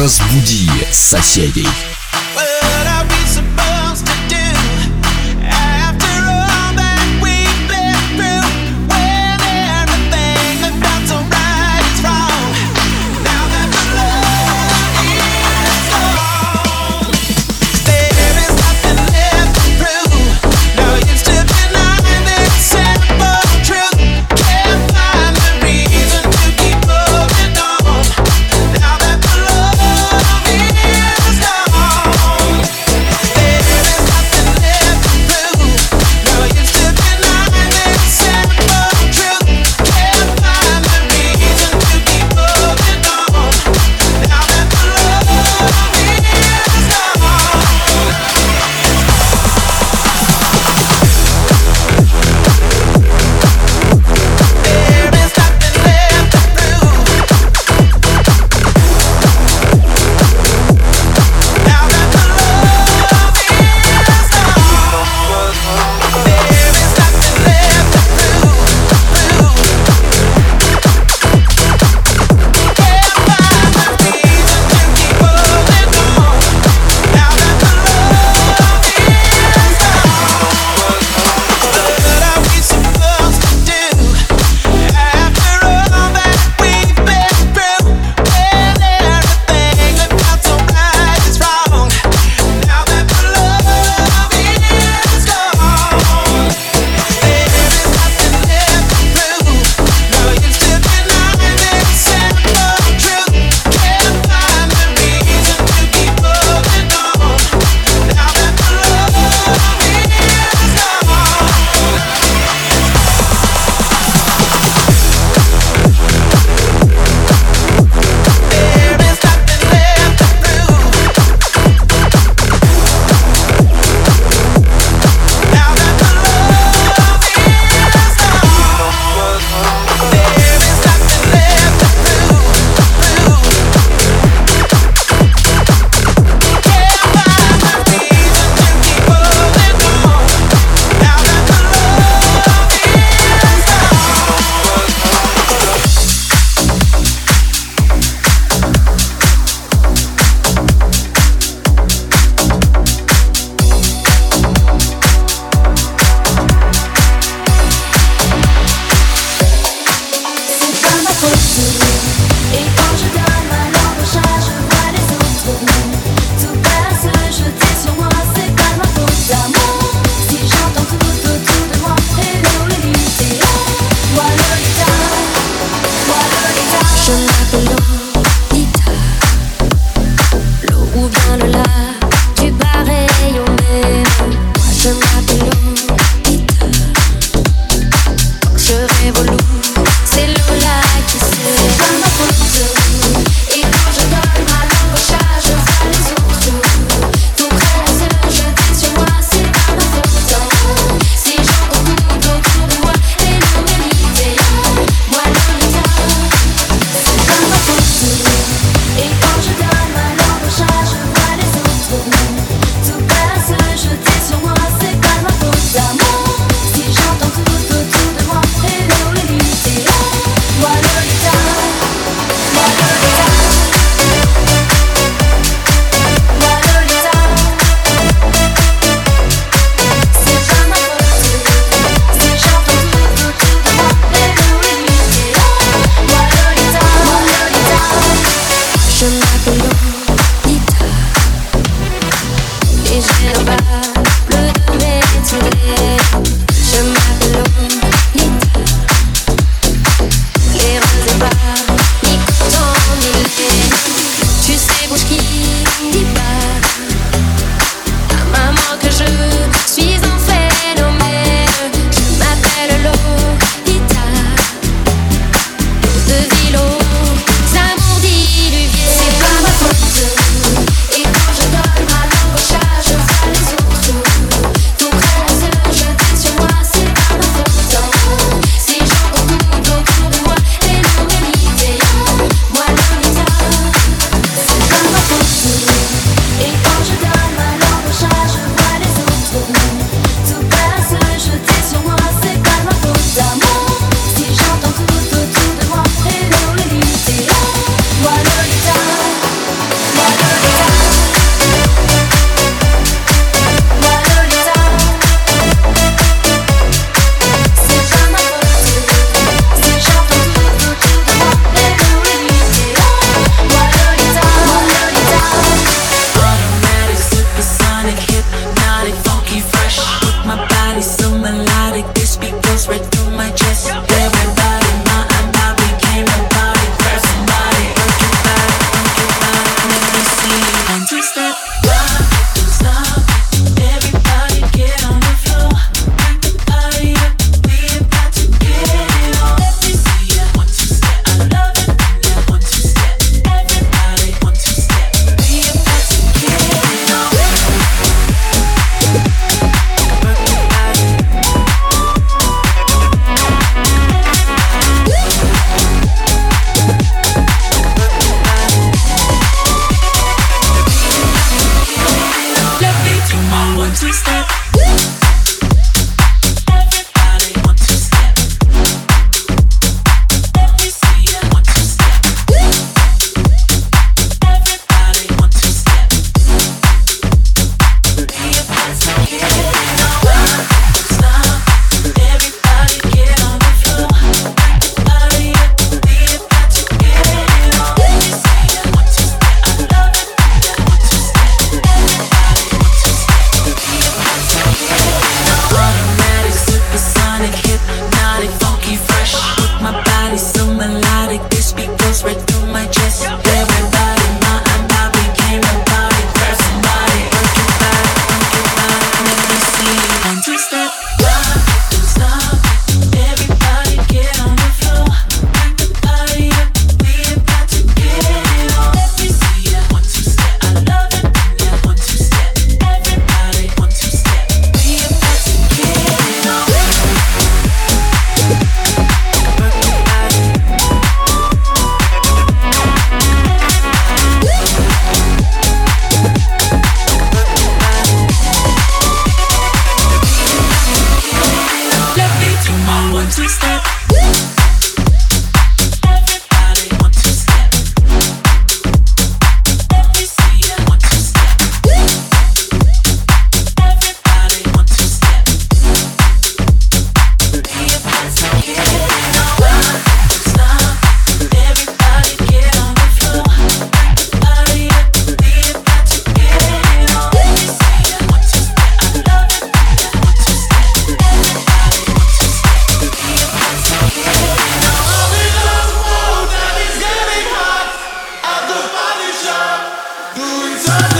Разбуди соседей. on my chest. twist love.